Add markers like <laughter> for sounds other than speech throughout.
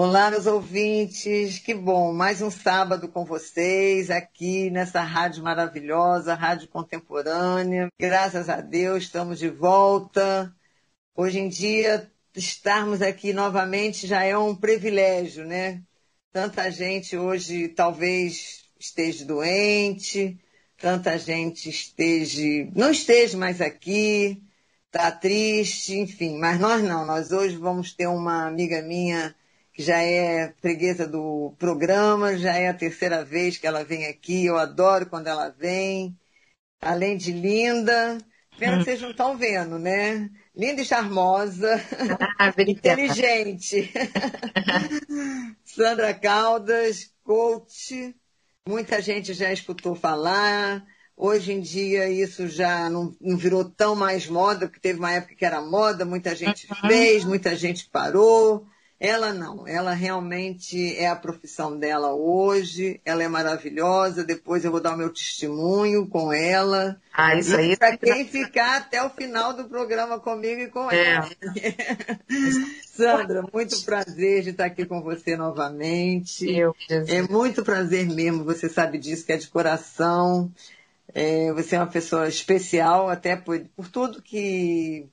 Olá, meus ouvintes, que bom, mais um sábado com vocês aqui nessa rádio maravilhosa, Rádio Contemporânea. Graças a Deus, estamos de volta. Hoje em dia, estarmos aqui novamente já é um privilégio, né? Tanta gente hoje talvez esteja doente, tanta gente esteja, não esteja mais aqui, está triste, enfim, mas nós não, nós hoje vamos ter uma amiga minha que já é freguesa do programa, já é a terceira vez que ela vem aqui, eu adoro quando ela vem, além de linda, pena que vocês não estão vendo, né? Linda e charmosa, ah, inteligente. Sandra Caldas, coach, muita gente já escutou falar, Hoje em dia isso já não, não, virou tão mais moda, porque teve uma época que era moda, muita gente uhum. fez, muita gente parou. Ela não, ela realmente é a profissão dela hoje, ela é maravilhosa, depois eu vou dar o meu testemunho com ela. Ah, isso aí. Para quem ficar até o final do programa comigo e com é. ela. <laughs> Sandra, muito prazer de estar aqui com você novamente. Eu, é muito prazer mesmo, você sabe disso, que é de coração. É, você é uma pessoa especial, até por, por tudo que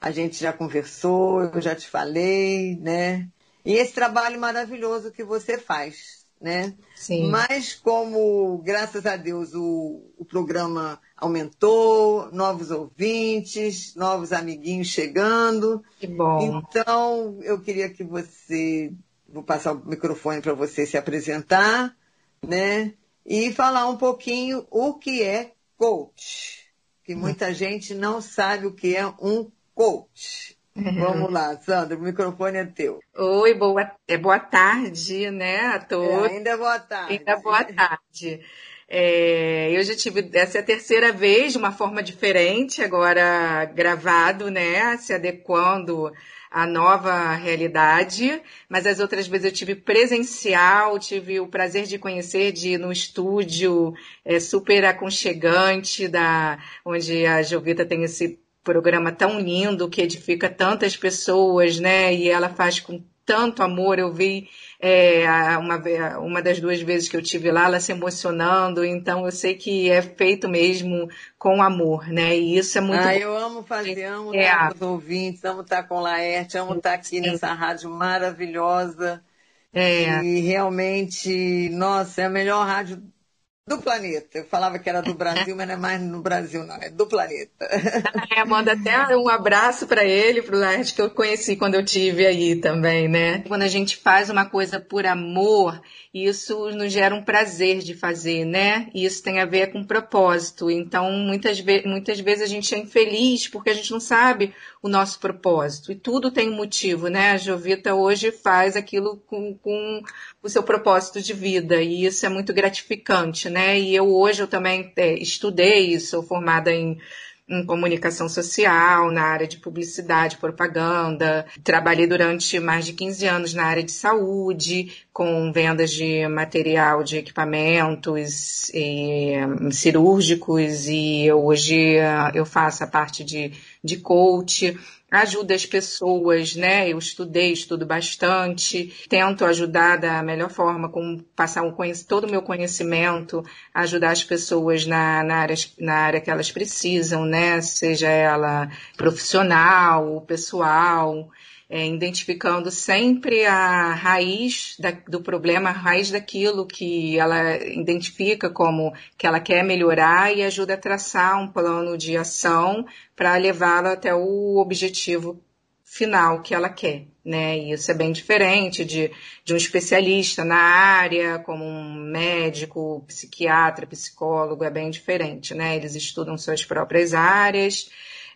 a gente já conversou, eu já te falei, né? E esse trabalho maravilhoso que você faz, né? Sim. Mas como, graças a Deus, o, o programa aumentou, novos ouvintes, novos amiguinhos chegando. Que bom. Então, eu queria que você, vou passar o microfone para você se apresentar, né? E falar um pouquinho o que é coach. Que muita gente não sabe o que é um coach. Vamos lá, Sandra, o microfone é teu. Oi, boa, é boa tarde, né, a todos. É, ainda é boa tarde. Ainda é boa tarde. É, eu já tive, essa é a terceira vez, de uma forma diferente, agora gravado, né, se adequando à nova realidade, mas as outras vezes eu tive presencial, tive o prazer de conhecer, de ir no estúdio é, super aconchegante, da, onde a Jovita tem esse programa tão lindo que edifica tantas pessoas, né? E ela faz com tanto amor. Eu vi é, uma, uma das duas vezes que eu tive lá, ela se emocionando. Então eu sei que é feito mesmo com amor, né? E isso é muito. Ah, bom. eu amo fazer, amo é. estar com os ouvintes, amo estar com Laerte, amo estar aqui Sim. nessa rádio maravilhosa. É. E realmente, nossa, é a melhor rádio do planeta. Eu falava que era do Brasil, mas não é mais no Brasil, não, é do planeta. <laughs> É, manda até um abraço para ele, para o Larte, que eu conheci quando eu tive aí também, né? Quando a gente faz uma coisa por amor, isso nos gera um prazer de fazer, né? E isso tem a ver com propósito. Então, muitas, ve muitas vezes a gente é infeliz porque a gente não sabe o nosso propósito. E tudo tem um motivo, né? A Jovita hoje faz aquilo com, com o seu propósito de vida e isso é muito gratificante, né? E eu hoje eu também é, estudei, sou formada em em comunicação social, na área de publicidade, propaganda. Trabalhei durante mais de 15 anos na área de saúde, com vendas de material de equipamentos e, cirúrgicos e hoje ah, eu faço a parte de, de coach ajuda as pessoas, né? Eu estudei, estudo bastante, tento ajudar da melhor forma, com passar um, todo o meu conhecimento, ajudar as pessoas na, na, área, na área que elas precisam, né? Seja ela profissional, pessoal é, identificando sempre a raiz da, do problema, a raiz daquilo que ela identifica como que ela quer melhorar e ajuda a traçar um plano de ação para levá-la até o objetivo final que ela quer, né? E isso é bem diferente de, de um especialista na área, como um médico, psiquiatra, psicólogo, é bem diferente, né? Eles estudam suas próprias áreas,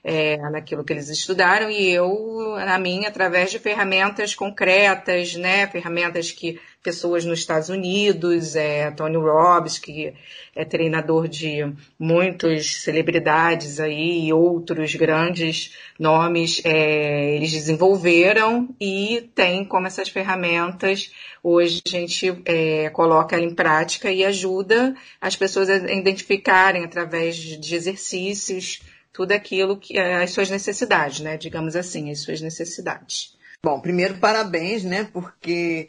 é, naquilo que eles estudaram e eu, na minha, através de ferramentas concretas, né, ferramentas que pessoas nos Estados Unidos, é, Tony Robbins, que é treinador de muitas celebridades aí e outros grandes nomes, é, eles desenvolveram e tem como essas ferramentas hoje a gente é, coloca ela em prática e ajuda as pessoas a identificarem através de exercícios tudo aquilo que é as suas necessidades, né? Digamos assim, as suas necessidades. Bom, primeiro parabéns, né? Porque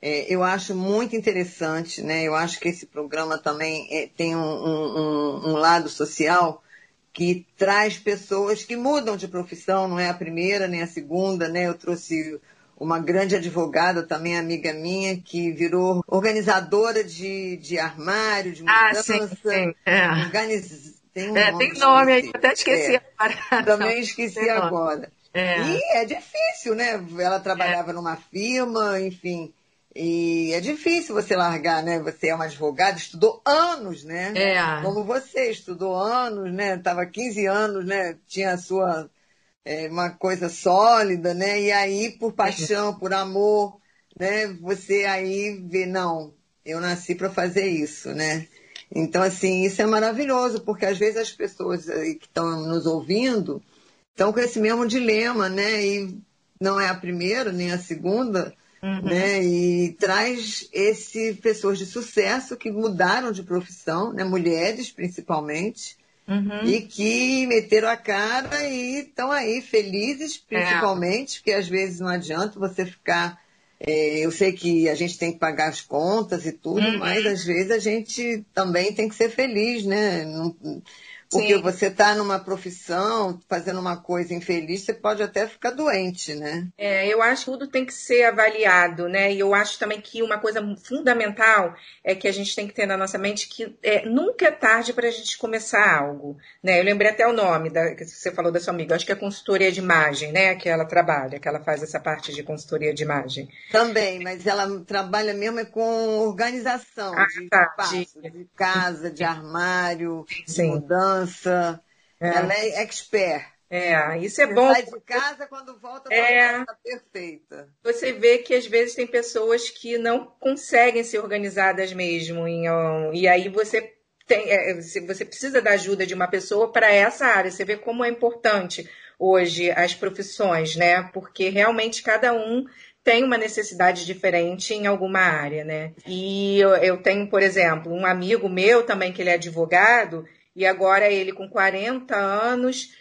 é, eu acho muito interessante, né? Eu acho que esse programa também é, tem um, um, um, lado social que traz pessoas que mudam de profissão, não é a primeira nem a segunda, né? Eu trouxe uma grande advogada, também amiga minha, que virou organizadora de, de armário, de mudança. Ah, sim, sim. É. Organiz... Tem, um é, nome, tem nome aí, até esqueci é. agora. Também esqueci agora. É. E é difícil, né? Ela trabalhava é. numa firma, enfim. E é difícil você largar, né? Você é uma advogada, estudou anos, né? É. Como você, estudou anos, né? Tava 15 anos, né? Tinha a sua é, uma coisa sólida, né? E aí, por paixão, por amor, né? Você aí vê, não, eu nasci para fazer isso, né? Então, assim, isso é maravilhoso, porque às vezes as pessoas que estão nos ouvindo estão com esse mesmo dilema, né? E não é a primeira, nem a segunda, uhum. né? E traz esse pessoas de sucesso que mudaram de profissão, né? Mulheres, principalmente, Uhum. E que meteram a cara e estão aí felizes, principalmente, é. porque às vezes não adianta você ficar. É, eu sei que a gente tem que pagar as contas e tudo, uhum. mas às vezes a gente também tem que ser feliz, né? Não, porque Sim. você está numa profissão, fazendo uma coisa infeliz, você pode até ficar doente, né? É, eu acho que tudo tem que ser avaliado, né? E eu acho também que uma coisa fundamental é que a gente tem que ter na nossa mente que é, nunca é tarde para a gente começar algo, né? Eu lembrei até o nome da, que você falou da sua amiga, acho que é consultoria de imagem, né? Que ela trabalha, que ela faz essa parte de consultoria de imagem. Também, mas ela trabalha mesmo é com organização ah, de tá, espaço, de... de casa, de armário, Sim. de mudança criança. É. Ela é expert. É, isso é você bom. Sai de casa quando volta é, tá perfeita. Você vê que às vezes tem pessoas que não conseguem ser organizadas mesmo, e aí você tem, é, você precisa da ajuda de uma pessoa para essa área. Você vê como é importante hoje as profissões, né? Porque realmente cada um tem uma necessidade diferente em alguma área, né? E eu, eu tenho, por exemplo, um amigo meu também que ele é advogado e agora ele, com 40 anos,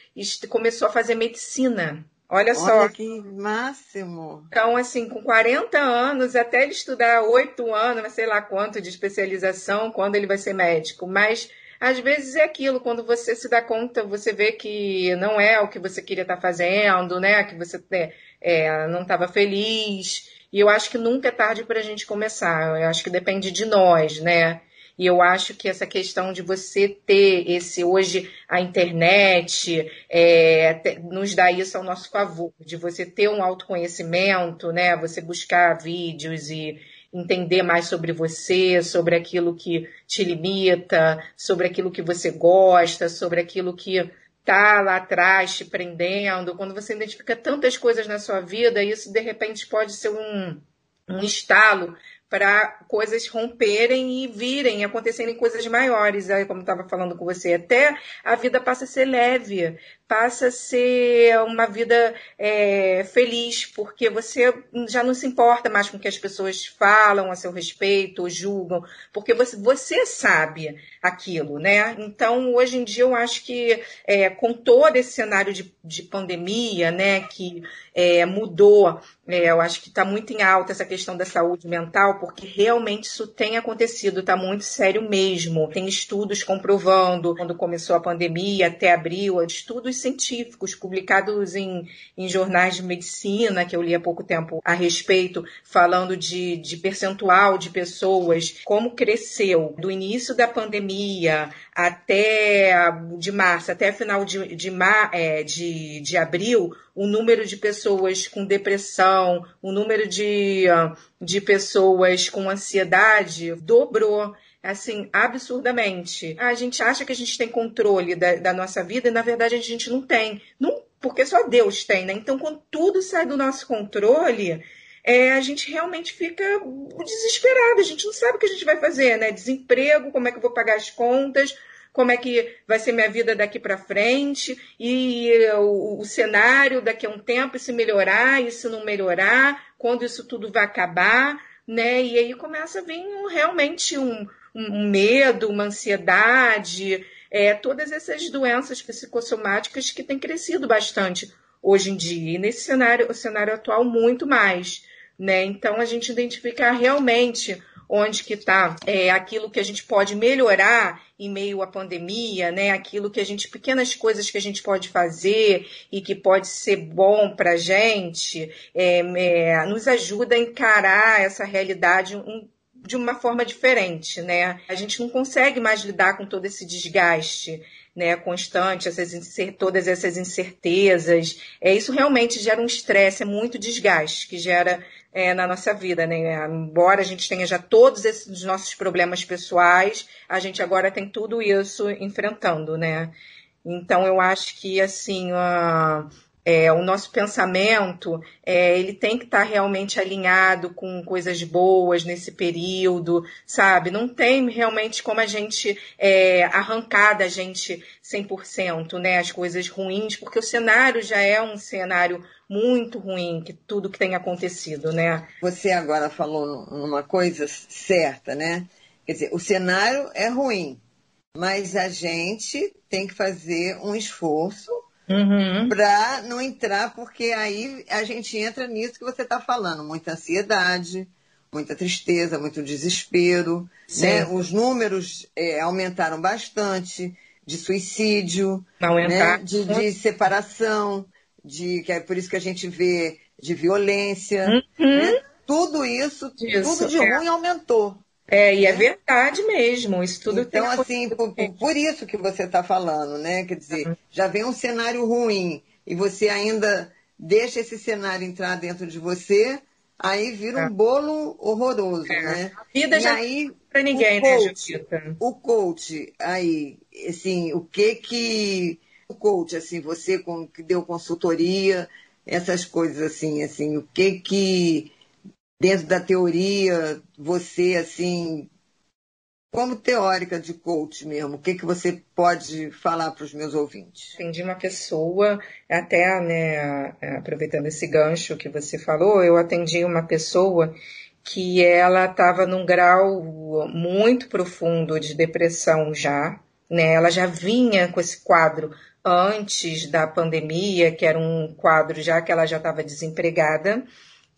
começou a fazer medicina. Olha, Olha só. que máximo. Então, assim, com 40 anos, até ele estudar 8 anos, sei lá quanto de especialização, quando ele vai ser médico. Mas às vezes é aquilo, quando você se dá conta, você vê que não é o que você queria estar fazendo, né? Que você é, é não estava feliz. E eu acho que nunca é tarde para a gente começar. Eu acho que depende de nós, né? E eu acho que essa questão de você ter esse hoje a internet é, nos dá isso ao nosso favor, de você ter um autoconhecimento, né? Você buscar vídeos e entender mais sobre você, sobre aquilo que te limita, sobre aquilo que você gosta, sobre aquilo que tá lá atrás te prendendo. Quando você identifica tantas coisas na sua vida, isso de repente pode ser um, um estalo para coisas romperem e virem, acontecerem coisas maiores, aí, como estava falando com você, até a vida passa a ser leve, passa a ser uma vida é, feliz, porque você já não se importa mais com o que as pessoas falam a seu respeito, ou julgam, porque você, você sabe aquilo, né? Então, hoje em dia, eu acho que é, com todo esse cenário de, de pandemia, né, que é, mudou, é, eu acho que está muito em alta essa questão da saúde mental, porque realmente isso tem acontecido, está muito sério mesmo. Tem estudos comprovando, quando começou a pandemia até abril, estudos científicos publicados em, em jornais de medicina, que eu li há pouco tempo a respeito, falando de, de percentual de pessoas, como cresceu do início da pandemia até de março, até final de, de, é, de, de abril, o número de pessoas com depressão, o número de, de pessoas com ansiedade dobrou assim, absurdamente. A gente acha que a gente tem controle da, da, nossa vida e, na verdade, a gente não tem. Não, porque só Deus tem, né? Então, quando tudo sai do nosso controle, é, a gente realmente fica desesperado. A gente não sabe o que a gente vai fazer, né? Desemprego, como é que eu vou pagar as contas, como é que vai ser minha vida daqui para frente e o, o, cenário daqui a um tempo, se melhorar e se não melhorar, quando isso tudo vai acabar, né? E aí começa a vir um, realmente um, um medo, uma ansiedade, é, todas essas doenças psicossomáticas que têm crescido bastante hoje em dia. E nesse cenário, o cenário atual, muito mais. Né? Então, a gente identificar realmente onde que está é, aquilo que a gente pode melhorar em meio à pandemia, né? Aquilo que a gente, pequenas coisas que a gente pode fazer e que pode ser bom para a gente, é, é, nos ajuda a encarar essa realidade um, de uma forma diferente, né? A gente não consegue mais lidar com todo esse desgaste né, constante, essas, todas essas incertezas. É, isso realmente gera um estresse, é muito desgaste que gera é, na nossa vida. Né? Embora a gente tenha já todos esses nossos problemas pessoais, a gente agora tem tudo isso enfrentando. Né? Então eu acho que assim. Uh, é, o nosso pensamento é, ele tem que estar tá realmente alinhado com coisas boas nesse período, sabe? Não tem realmente como a gente é, arrancar da gente 100%, né, as coisas ruins, porque o cenário já é um cenário muito ruim, que tudo que tem acontecido, né? Você agora falou numa coisa certa, né? Quer dizer, o cenário é ruim, mas a gente tem que fazer um esforço uhum. para não entrar, porque aí a gente entra nisso que você está falando, muita ansiedade, muita tristeza, muito desespero, né? Os números é, aumentaram bastante de suicídio, né? de, de, separação, de que é por isso que a gente vê de violência, uhum. né? tudo isso, isso, tudo de é. ruim aumentou. É, e é verdade mesmo, isso tudo Então, assim, por, por, isso que você está falando, né? Quer dizer, uhum. já vem um cenário ruim e você ainda deixa esse cenário entrar dentro de você, aí vira é. um bolo horroroso, é. né? A vida e já aí, para ninguém, o né, coach, né, O coach, aí, assim, o que que coach, assim, você com, que deu consultoria, essas coisas assim, assim, o que que dentro da teoria, você, assim, como teórica de coach mesmo, o que, que você pode falar para os meus ouvintes? Atendi uma pessoa, até né, aproveitando esse gancho que você falou, eu atendi uma pessoa que ela estava num grau muito profundo de depressão já, né? Ela já vinha com esse quadro antes da pandemia, que era um quadro já que ela já estava desempregada,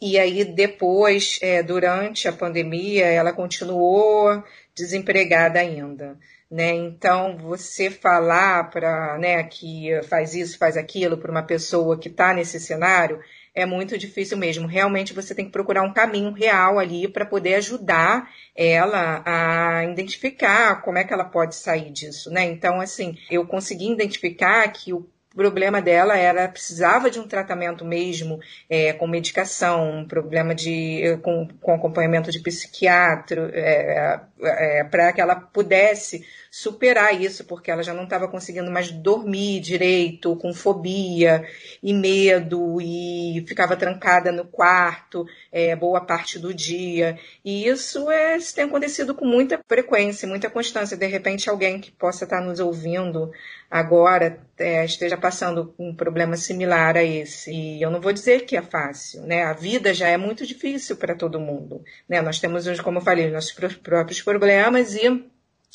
e aí depois, é, durante a pandemia, ela continuou desempregada ainda. Né? Então, você falar para né, que faz isso, faz aquilo para uma pessoa que está nesse cenário é muito difícil mesmo. Realmente você tem que procurar um caminho real ali para poder ajudar ela a identificar como é que ela pode sair disso, né? Então, assim, eu consegui identificar que o problema dela era precisava de um tratamento mesmo é, com medicação, um problema de com, com acompanhamento de psiquiatra, é, é, para que ela pudesse superar isso, porque ela já não estava conseguindo mais dormir direito, com fobia e medo, e ficava trancada no quarto é, boa parte do dia. E isso, é, isso tem acontecido com muita frequência, muita constância. De repente, alguém que possa estar nos ouvindo agora é, esteja passando um problema similar a esse. E eu não vou dizer que é fácil, né? A vida já é muito difícil para todo mundo, né? Nós temos, como eu falei, nossos próprios problemas e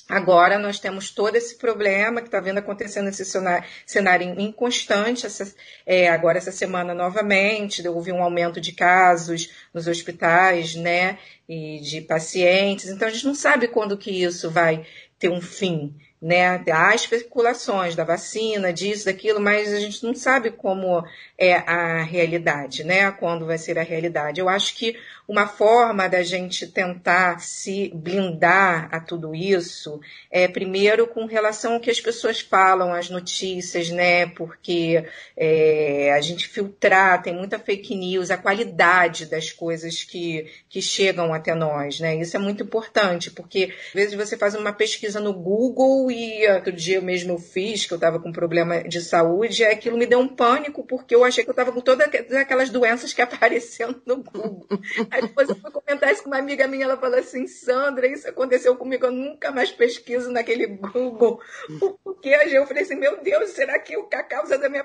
Agora nós temos todo esse problema que está vendo acontecendo nesse cenário, cenário inconstante. Essa, é, agora essa semana novamente houve um aumento de casos nos hospitais, né, e de pacientes. Então a gente não sabe quando que isso vai ter um fim né? Há especulações da vacina, disso, daquilo, mas a gente não sabe como é a realidade, né? Quando vai ser a realidade. Eu acho que uma forma da gente tentar se blindar a tudo isso é primeiro com relação ao que as pessoas falam, as notícias, né? Porque é, a gente filtrar, tem muita fake news, a qualidade das coisas que, que chegam até nós, né? Isso é muito importante, porque às vezes você faz uma pesquisa no Google e outro dia mesmo eu fiz, que eu estava com problema de saúde, e aquilo me deu um pânico, porque eu achei que eu estava com todas aquelas doenças que <laughs> apareciam no Google. Aí depois eu fui comentar isso com uma amiga minha, ela falou assim, Sandra, isso aconteceu comigo, eu nunca mais pesquiso naquele Google. Porque eu falei assim, meu Deus, será que a causa da minha,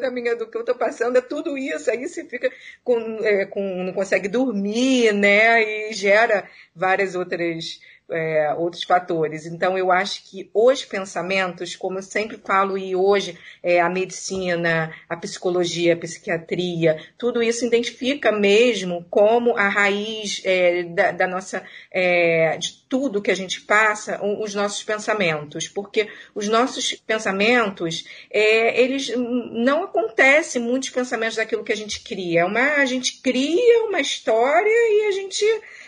da minha do que eu estou passando é tudo isso? Aí você fica com, é, com, não consegue dormir, né? E gera várias outras é, outros fatores. Então, eu acho que os pensamentos, como eu sempre falo, e hoje é, a medicina, a psicologia, a psiquiatria, tudo isso identifica mesmo como a raiz é, da, da, nossa, é, de tudo que a gente passa, os nossos pensamentos, porque os nossos pensamentos, é, eles não acontecem muitos pensamentos daquilo que a gente cria. É uma, a gente cria uma história e a gente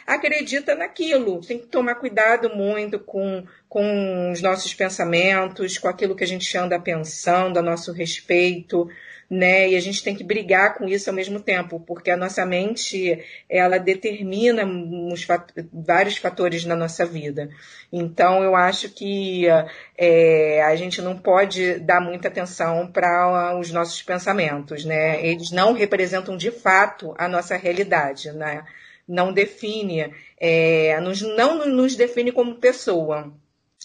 acredita naquilo. Tem que tomar cuidado muito com, com os nossos pensamentos, com aquilo que a gente anda pensando, a nosso respeito, né? E a gente tem que brigar com isso ao mesmo tempo, porque a nossa mente, ela determina uns vários fatores na nossa vida. Então, eu acho que é, a gente não pode dar muita atenção para os nossos pensamentos, né? Eles não representam de fato a nossa realidade, né? Não define, é, nos, não nos define como pessoa.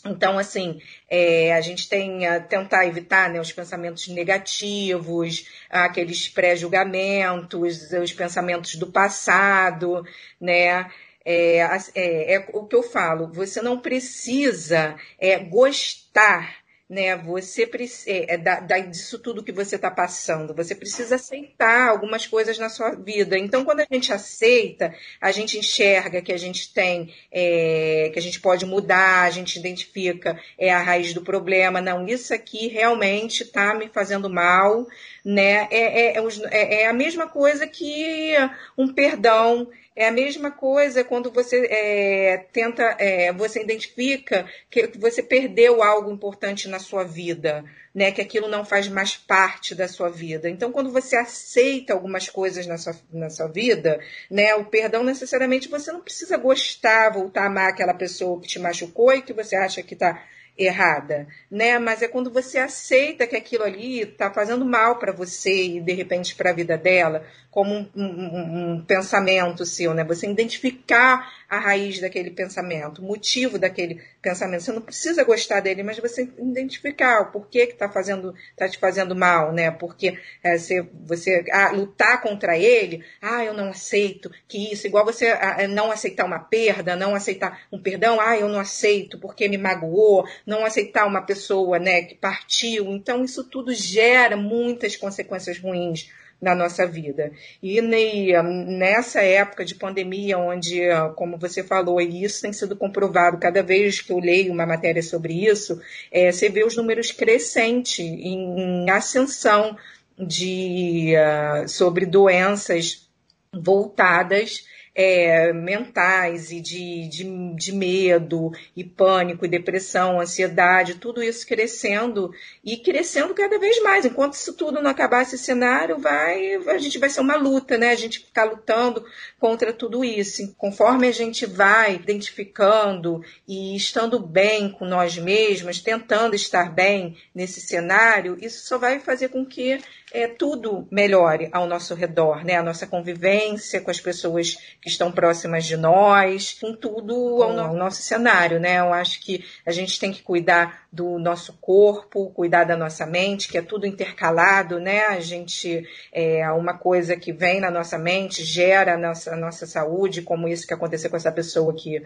Então, assim, é, a gente tem a tentar evitar né, os pensamentos negativos, aqueles pré-julgamentos, os pensamentos do passado, né? É, é, é, o que eu falo, você não precisa é, gostar né? Você é, é, da, da, disso tudo que você está passando. Você precisa aceitar algumas coisas na sua vida. Então, quando a gente aceita, a gente enxerga que a gente tem, é, que a gente pode mudar, a gente identifica é a raiz do problema. Não, isso aqui realmente está me fazendo mal, né? É, é, é, é a mesma coisa que um perdão é a mesma coisa quando você é, tenta, é, você identifica que você perdeu algo importante na sua vida, né? Que aquilo não faz mais parte da sua vida. Então, quando você aceita algumas coisas na sua, na sua vida, né? O perdão necessariamente você não precisa gostar, voltar a amar aquela pessoa que te machucou e que você acha que está errada, né? Mas é quando você aceita que aquilo ali está fazendo mal para você e de repente para a vida dela, como um, um, um, pensamento seu, né? Você identificar a raiz daquele pensamento, o motivo daquele pensamento. Você não precisa gostar dele, mas você identificar o porquê que está fazendo, tá te fazendo mal, né? Porque é, você, você ah, lutar contra ele, ah, eu não aceito que isso, igual você ah, é, não aceitar uma perda, não aceitar um perdão, ah, eu não aceito porque me magoou, não aceitar uma pessoa, né, que partiu. Então isso tudo gera muitas consequências ruins na nossa vida. E nessa época de pandemia, onde, como você falou, e isso tem sido comprovado cada vez que eu leio uma matéria sobre isso, é, você vê os números crescentes em, ascensão de, uh, sobre doenças voltadas é, mentais e de, de, de, medo e pânico e depressão, ansiedade, tudo isso crescendo e crescendo cada vez mais. Enquanto isso tudo não acabar esse cenário, vai, a gente vai ser uma luta, né? A gente ficar lutando contra tudo isso. Conforme a gente vai identificando e estando bem com nós mesmos, tentando estar bem nesse cenário, isso só vai fazer com que é, tudo melhore ao nosso redor, né? A nossa convivência com as pessoas que estão próximas de nós, com tudo ao, ao nosso cenário, né? Eu acho que a gente tem que cuidar do nosso corpo, cuidar da nossa mente, que é tudo intercalado, né? A gente, é, uma coisa que vem na nossa mente gera a nossa, a nossa saúde, como isso que aconteceu com essa pessoa que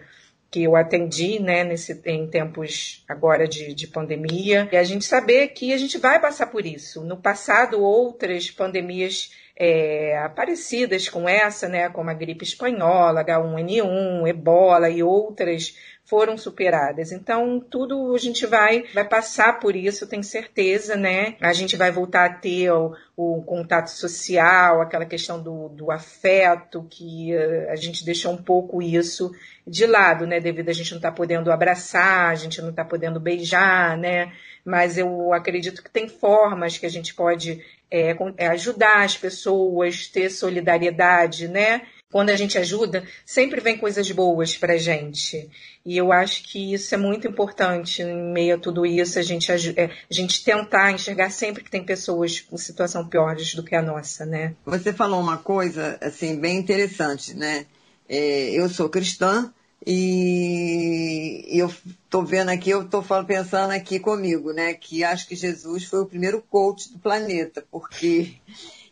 que eu atendi, né, nesse, em tempos agora de, de pandemia, e a gente saber que a gente vai passar por isso. No passado, outras pandemias é, parecidas com essa, né, como a gripe espanhola, H1N1, ebola e outras foram superadas. Então, tudo a gente vai, vai passar por isso, tenho certeza, né? A gente vai voltar a ter o, o contato social, aquela questão do, do afeto, que uh, a gente deixou um pouco isso de lado, né? Devido a gente não estar tá podendo abraçar, a gente não estar tá podendo beijar, né? Mas eu acredito que tem formas que a gente pode é ajudar as pessoas, ter solidariedade, né? Quando a gente ajuda, sempre vem coisas boas para gente. E eu acho que isso é muito importante em meio a tudo isso, a gente, é, a gente tentar enxergar sempre que tem pessoas com situação piores do que a nossa, né? Você falou uma coisa, assim, bem interessante, né? É, eu sou cristã e eu estou vendo aqui, eu estou pensando aqui comigo, né? Que acho que Jesus foi o primeiro coach do planeta, porque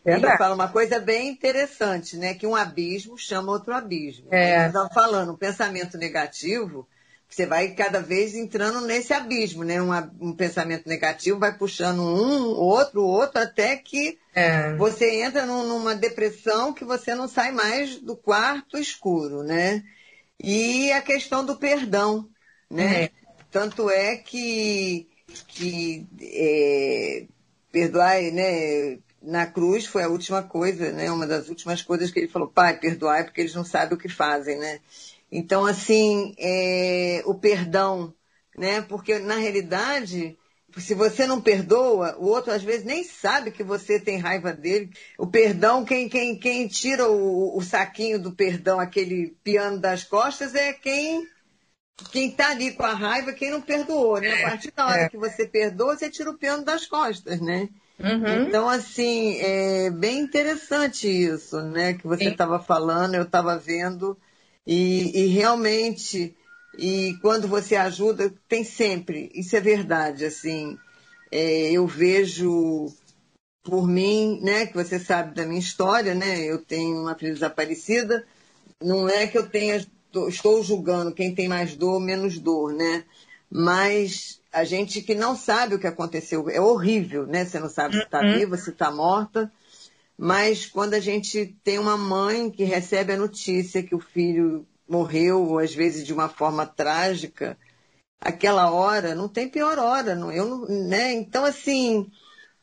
Verdade. Ele fala uma coisa bem interessante, né? Que um abismo chama outro abismo. É. Estava falando, um pensamento negativo você vai cada vez entrando nesse abismo, né? Um, um pensamento negativo vai puxando um, outro, outro, até que é. você entra num, numa depressão que você não sai mais do quarto escuro, né? E a questão do perdão, né? É. Tanto é que, que é, perdoar, né? Na cruz foi a última coisa, né? Uma das últimas coisas que ele falou, pai, perdoai porque eles não sabem o que fazem, né? Então, assim, é, o perdão, né? Porque na realidade, se você não perdoa, o outro às vezes nem sabe que você tem raiva dele. O perdão, quem, quem, quem tira o, o saquinho do perdão, aquele piano das costas, é quem quem está ali com a raiva, quem não perdoou, né? A partir da hora é. que você perdoa, você tira o piano das costas, né? Uhum. Então, assim, é bem interessante isso, né? Que você estava falando, eu estava vendo. E, e realmente, e quando você ajuda, tem sempre, isso é verdade, assim, é, eu vejo por mim, né, que você sabe da minha história, né, eu tenho uma filha desaparecida, não é que eu tenha, estou julgando quem tem mais dor, menos dor, né, mas a gente que não sabe o que aconteceu, é horrível, né, você não sabe se está uhum. viva, se está morta, mas quando a gente tem uma mãe que recebe a notícia que o filho morreu, ou às vezes de uma forma trágica, aquela hora não tem pior hora, não, eu, né? Então, assim,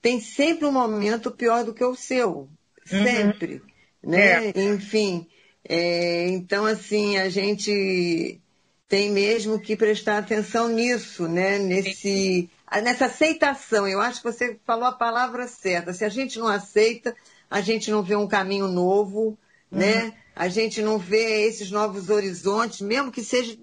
tem sempre um momento pior do que o seu. Uhum. Sempre. Uhum. Né? É. Enfim. É, então, assim, a gente tem mesmo que prestar atenção nisso, né? Nesse, nessa aceitação. Eu acho que você falou a palavra certa. Se a gente não aceita, a gente não vê um caminho novo, né? uhum. né? A gente não vê esses novos horizontes, mesmo que seja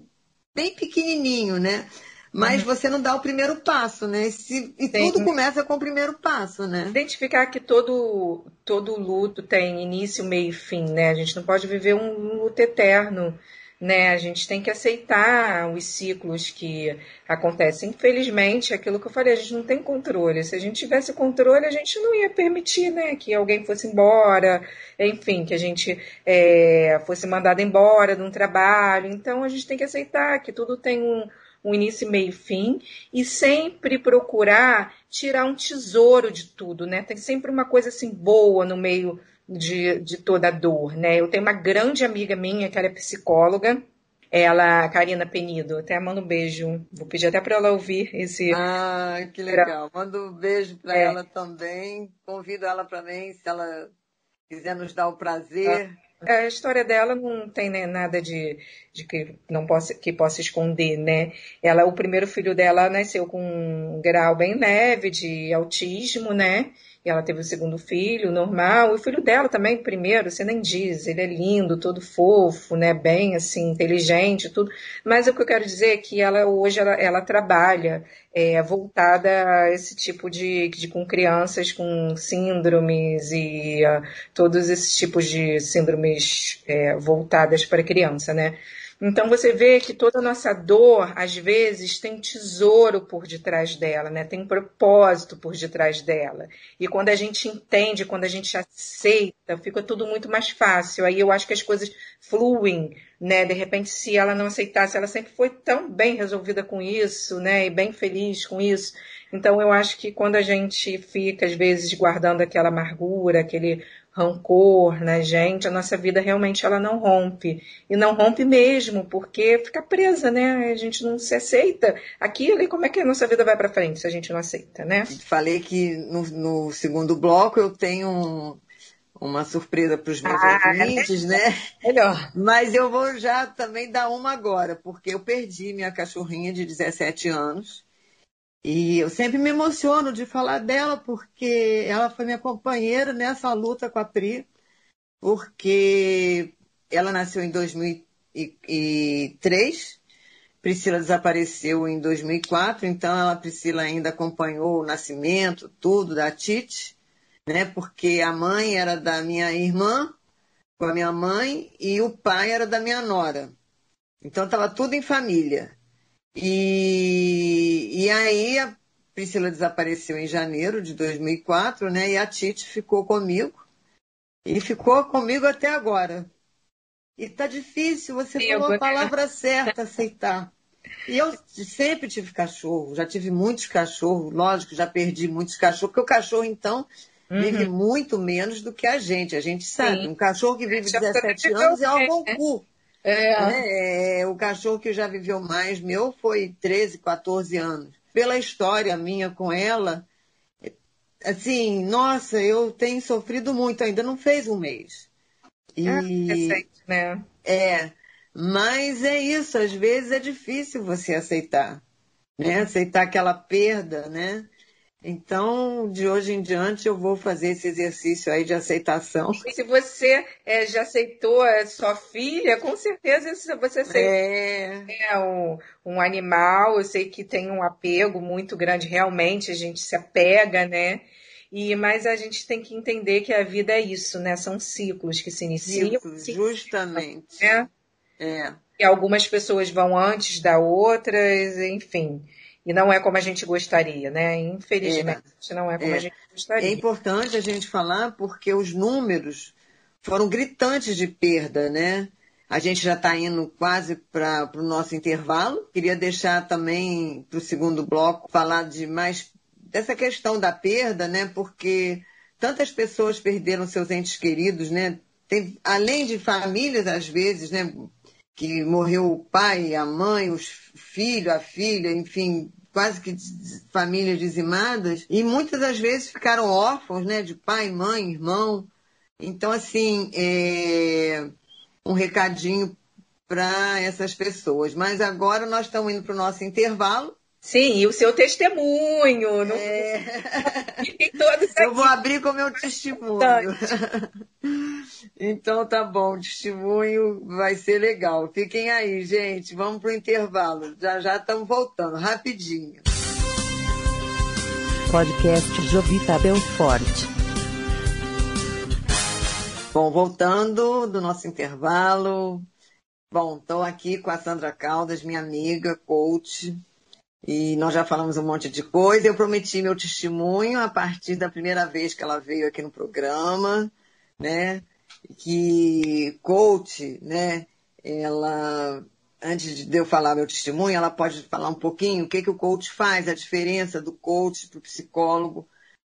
bem pequenininho, né? Mas uhum. você não dá o primeiro passo, né? Se, e tudo começa com o primeiro passo, né? Identificar que todo, todo luto tem início, meio e fim, né? A gente não pode viver um luto eterno né? A gente tem que aceitar os ciclos que acontecem. Infelizmente, aquilo que eu falei, a gente não tem controle. Se a gente tivesse controle, a gente não ia permitir, né, que alguém fosse embora, enfim, que a gente é, fosse mandado embora de um trabalho. Então, a gente tem que aceitar que tudo tem um, um início, meio e fim, e sempre procurar tirar um tesouro de tudo, né? Tem sempre uma coisa assim boa no meio de, de toda a dor, né? Eu tenho uma grande amiga minha que ela é psicóloga, ela, Karina Penido, até manda um beijo. Vou pedir até para ela ouvir esse. Ah, que legal. Manda um beijo para é. ela também. Convido ela para mim, se ela quiser nos dar o prazer. A história dela não tem né, nada de, de, que não possa que possa esconder, né? Ela, o primeiro filho dela nasceu com um grau bem leve de autismo, né? E ela teve o segundo filho, normal. E o filho dela também, primeiro, você nem diz. Ele é lindo, todo fofo, né? Bem, assim, inteligente, tudo. Mas o que eu quero dizer é que ela, hoje, ela, ela trabalha é, voltada a esse tipo de, de... com crianças com síndromes e uh, todos esses tipos de síndromes é, voltadas para criança, né? Então você vê que toda a nossa dor, às vezes, tem tesouro por detrás dela, né? Tem propósito por detrás dela. E quando a gente entende, quando a gente aceita, fica tudo muito mais fácil. Aí eu acho que as coisas fluem, né? De repente, se ela não aceitasse, ela sempre foi tão bem resolvida com isso, né? E bem feliz com isso. Então eu acho que quando a gente fica, às vezes, guardando aquela amargura, aquele rancor na gente, a nossa vida realmente ela não rompe. E não rompe mesmo, porque fica presa, né? A gente não se aceita aquilo e como é que a nossa vida vai para frente se a gente não aceita, né? Falei que no, no segundo bloco eu tenho uma surpresa para os meus ah, ouvintes, né? <laughs> Melhor. Mas eu vou já também dar uma agora, porque eu perdi minha cachorrinha de 17 anos e eu sempre me emociono de falar dela, porque ela foi minha companheira nessa luta com a Pri, porque ela nasceu em 2003, Priscila desapareceu em 2004, então ela, Priscila ainda acompanhou o nascimento, tudo da Tite, né? Porque a mãe era da minha irmã, com a minha mãe, e o pai era da minha nora. Então estava tudo em família. E, e aí a Priscila desapareceu em janeiro de 2004, né? E a Tite ficou comigo. E ficou comigo até agora. E tá difícil, você Sim, falou a palavra certa, aceitar. E eu sempre tive cachorro, já tive muitos cachorros, lógico, já perdi muitos cachorros, porque o cachorro, então, uhum. vive muito menos do que a gente, a gente sabe. Sim. Um cachorro que vive 17 anos é um bom cu. É. Né? é. O cachorro que já viveu mais meu foi 13, 14 anos. Pela história minha com ela, assim, nossa, eu tenho sofrido muito, ainda não fez um mês. E, é recente, né? É, mas é isso, às vezes é difícil você aceitar, né? Aceitar aquela perda, né? Então, de hoje em diante, eu vou fazer esse exercício aí de aceitação. E se você é, já aceitou a sua filha, com certeza você aceitou é... é um, um, animal. Eu sei que tem um apego muito grande, realmente, a gente se apega, né? E, mas a gente tem que entender que a vida é isso, né? São ciclos que se iniciam. Ciclos, justamente. Né? É. E algumas pessoas vão antes da outras, enfim. E não é como a gente gostaria, né? Infelizmente, é. não é como é. a gente gostaria. É importante a gente falar porque os números foram gritantes de perda, né? A gente já está indo quase para o nosso intervalo. Queria deixar também para o segundo bloco falar de mais dessa questão da perda, né? Porque tantas pessoas perderam seus entes queridos, né? Tem, além de famílias, às vezes, né? Que morreu o pai, a mãe, os filhos, a filha, enfim, quase que famílias dizimadas. E muitas das vezes ficaram órfãos, né? De pai, mãe, irmão. Então, assim, é um recadinho para essas pessoas. Mas agora nós estamos indo para o nosso intervalo. Sim, e o seu testemunho. Não... É... <laughs> Eu vou abrir com o meu testemunho. <laughs> então tá bom, o testemunho vai ser legal. Fiquem aí, gente. Vamos para o intervalo. Já já estamos voltando, rapidinho. Podcast Jovita Belfort. Bom, voltando do nosso intervalo. Bom, estou aqui com a Sandra Caldas, minha amiga, coach e nós já falamos um monte de coisa. Eu prometi meu testemunho a partir da primeira vez que ela veio aqui no programa, né? Que coach, né? Ela, antes de eu falar meu testemunho, ela pode falar um pouquinho o que, que o coach faz, a diferença do coach para o psicólogo,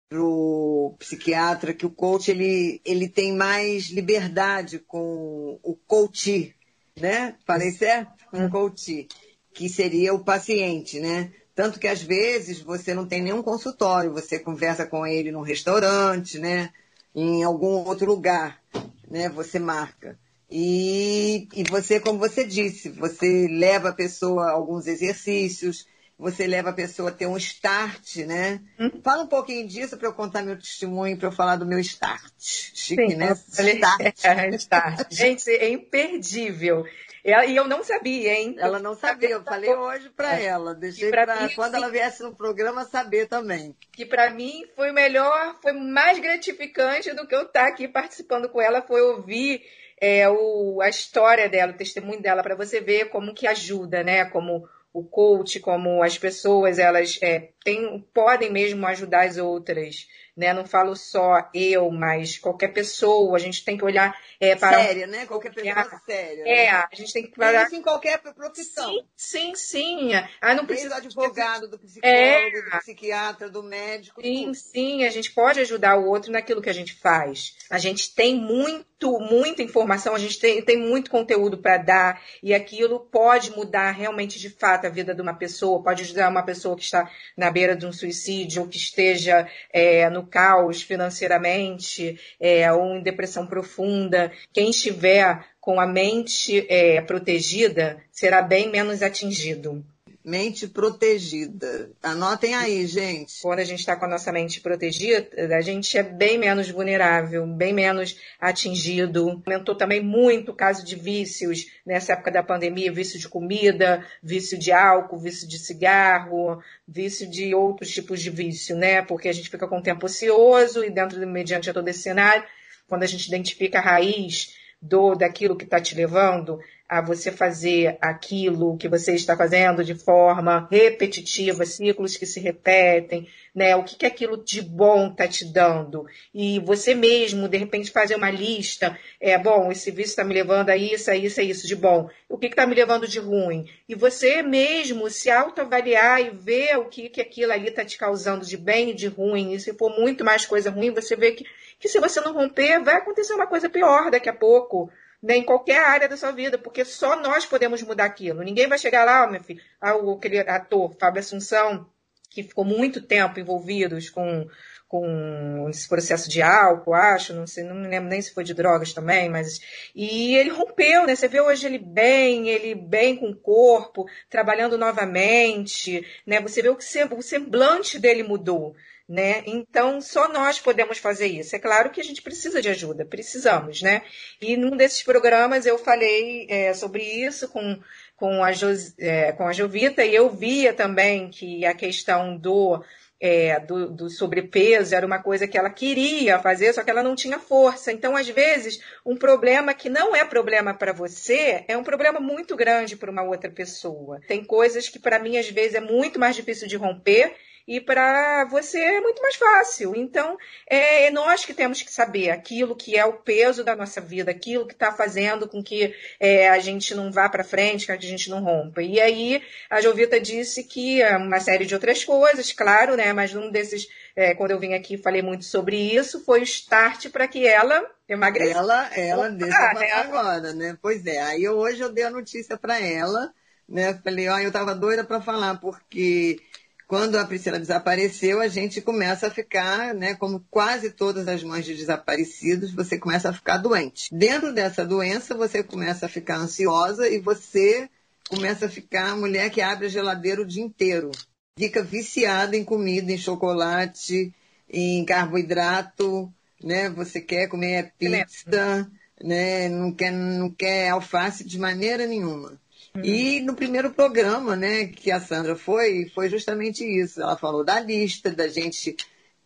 para o psiquiatra, que o coach ele, ele tem mais liberdade com o coach, né? Falei certo? O coach que seria o paciente, né? Tanto que às vezes você não tem nenhum consultório, você conversa com ele num restaurante, né? Em algum outro lugar, né? Você marca. E, e você, como você disse, você leva a pessoa a alguns exercícios, você leva a pessoa a ter um start, né? Hum. Fala um pouquinho disso para eu contar meu testemunho, para eu falar do meu start. Chique, Sim, né? Start. <laughs> É, start. <laughs> Gente, é imperdível. E eu não sabia, hein? Ela não sabia, eu falei hoje para é. ela. Deixei para quando sim. ela viesse no programa saber também. Que para mim foi melhor, foi mais gratificante do que eu estar tá aqui participando com ela, foi ouvir é, o, a história dela, o testemunho dela, para você ver como que ajuda, né? Como o coach, como as pessoas, elas é, tem, podem mesmo ajudar as outras né? Não falo só eu, mas qualquer pessoa. A gente tem que olhar é, para. Séria, né? Qualquer pessoa séria. É, né? a gente tem que parar. Isso em qualquer profissão. Sim, sim, sim. Ah, não precisa. do advogado, do psicólogo, é. do psiquiatra, do médico. Sim, tudo. sim. A gente pode ajudar o outro naquilo que a gente faz. A gente tem muito, muita informação, a gente tem, tem muito conteúdo para dar e aquilo pode mudar realmente de fato a vida de uma pessoa, pode ajudar uma pessoa que está na beira de um suicídio ou que esteja é, caos financeiramente é, ou em depressão profunda, quem estiver com a mente é, protegida será bem menos atingido. Mente protegida. Anotem aí, gente. Quando a gente está com a nossa mente protegida, a gente é bem menos vulnerável, bem menos atingido. Aumentou também muito o caso de vícios nessa época da pandemia, vício de comida, vício de álcool, vício de cigarro, vício de outros tipos de vício, né? Porque a gente fica com o tempo ocioso e dentro, mediante todo esse cenário, quando a gente identifica a raiz do daquilo que está te levando a você fazer aquilo que você está fazendo de forma repetitiva, ciclos que se repetem, né? O que, que aquilo de bom está te dando? E você mesmo, de repente, fazer uma lista, é bom, esse vício está me levando a isso, a isso, a isso de bom. O que está me levando de ruim? E você mesmo se autoavaliar e ver o que, que aquilo ali está te causando de bem e de ruim. E se for muito mais coisa ruim, você vê que, que se você não romper, vai acontecer uma coisa pior daqui a pouco né, em qualquer área da sua vida, porque só nós podemos mudar aquilo. Ninguém vai chegar lá, meu filho, aquele ator, Fábio Assunção, que ficou muito tempo envolvidos com, com esse processo de álcool, acho, não sei, não me lembro nem se foi de drogas também, mas e ele rompeu, né? Você vê hoje ele bem, ele bem com o corpo, trabalhando novamente, né? Você vê o que o semblante dele mudou né? Então, só nós podemos fazer isso. É claro que a gente precisa de ajuda, precisamos, né? E num desses programas eu falei é, sobre isso com, com, a Jos, é, com a Jovita e eu via também que a questão do, é, do, do, sobrepeso era uma coisa que ela queria fazer, só que ela não tinha força. Então, às vezes, um problema que não é problema para você é um problema muito grande para uma outra pessoa. Tem coisas que, para mim, às vezes, é muito mais difícil de romper e para você é muito mais fácil. Então, é, nós que temos que saber aquilo que é o peso da nossa vida, aquilo que está fazendo com que é, a gente não vá para frente, que a gente não rompa. E aí, a Jovita disse que é uma série de outras coisas, claro, né? Mas um desses, é, quando eu vim aqui falei muito sobre isso, foi o start para que ela emagreça. Ela, ela, deixa ah, ela... agora, né? Pois é, aí eu, hoje eu dei a notícia para ela, né? Falei, ó, eu estava doida para falar, porque quando a Priscila desapareceu, a gente começa a ficar, né, como quase todas as mães de desaparecidos, você começa a ficar doente. Dentro dessa doença, você começa a ficar ansiosa e você começa a ficar a mulher que abre a geladeira o dia inteiro. Fica viciada em comida, em chocolate, em carboidrato, né? Você quer comer pizza, né? Não quer, não quer alface de maneira nenhuma. E no primeiro programa, né, que a Sandra foi, foi justamente isso. Ela falou da lista, da gente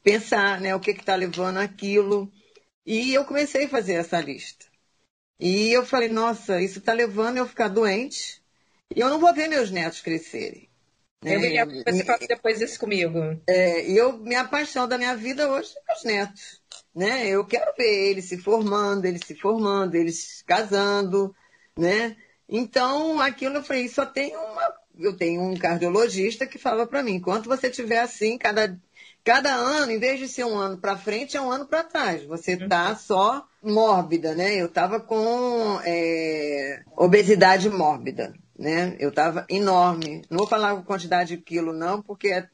pensar, né, o que está levando aquilo. E eu comecei a fazer essa lista. E eu falei, nossa, isso está levando eu ficar doente. E eu não vou ver meus netos crescerem. Né? Eu me lembro que você falou depois isso comigo. É, e eu, minha paixão da minha vida hoje é meus netos. Né? Eu quero ver eles se formando, eles se formando, eles casando, né? Então, aquilo eu falei, só tem uma. Eu tenho um cardiologista que fala para mim, enquanto você tiver assim, cada, cada ano, em vez de ser um ano para frente, é um ano para trás. Você tá uhum. só mórbida, né? Eu tava com é, obesidade mórbida, né? Eu tava enorme. Não vou falar a quantidade de quilo, não, porque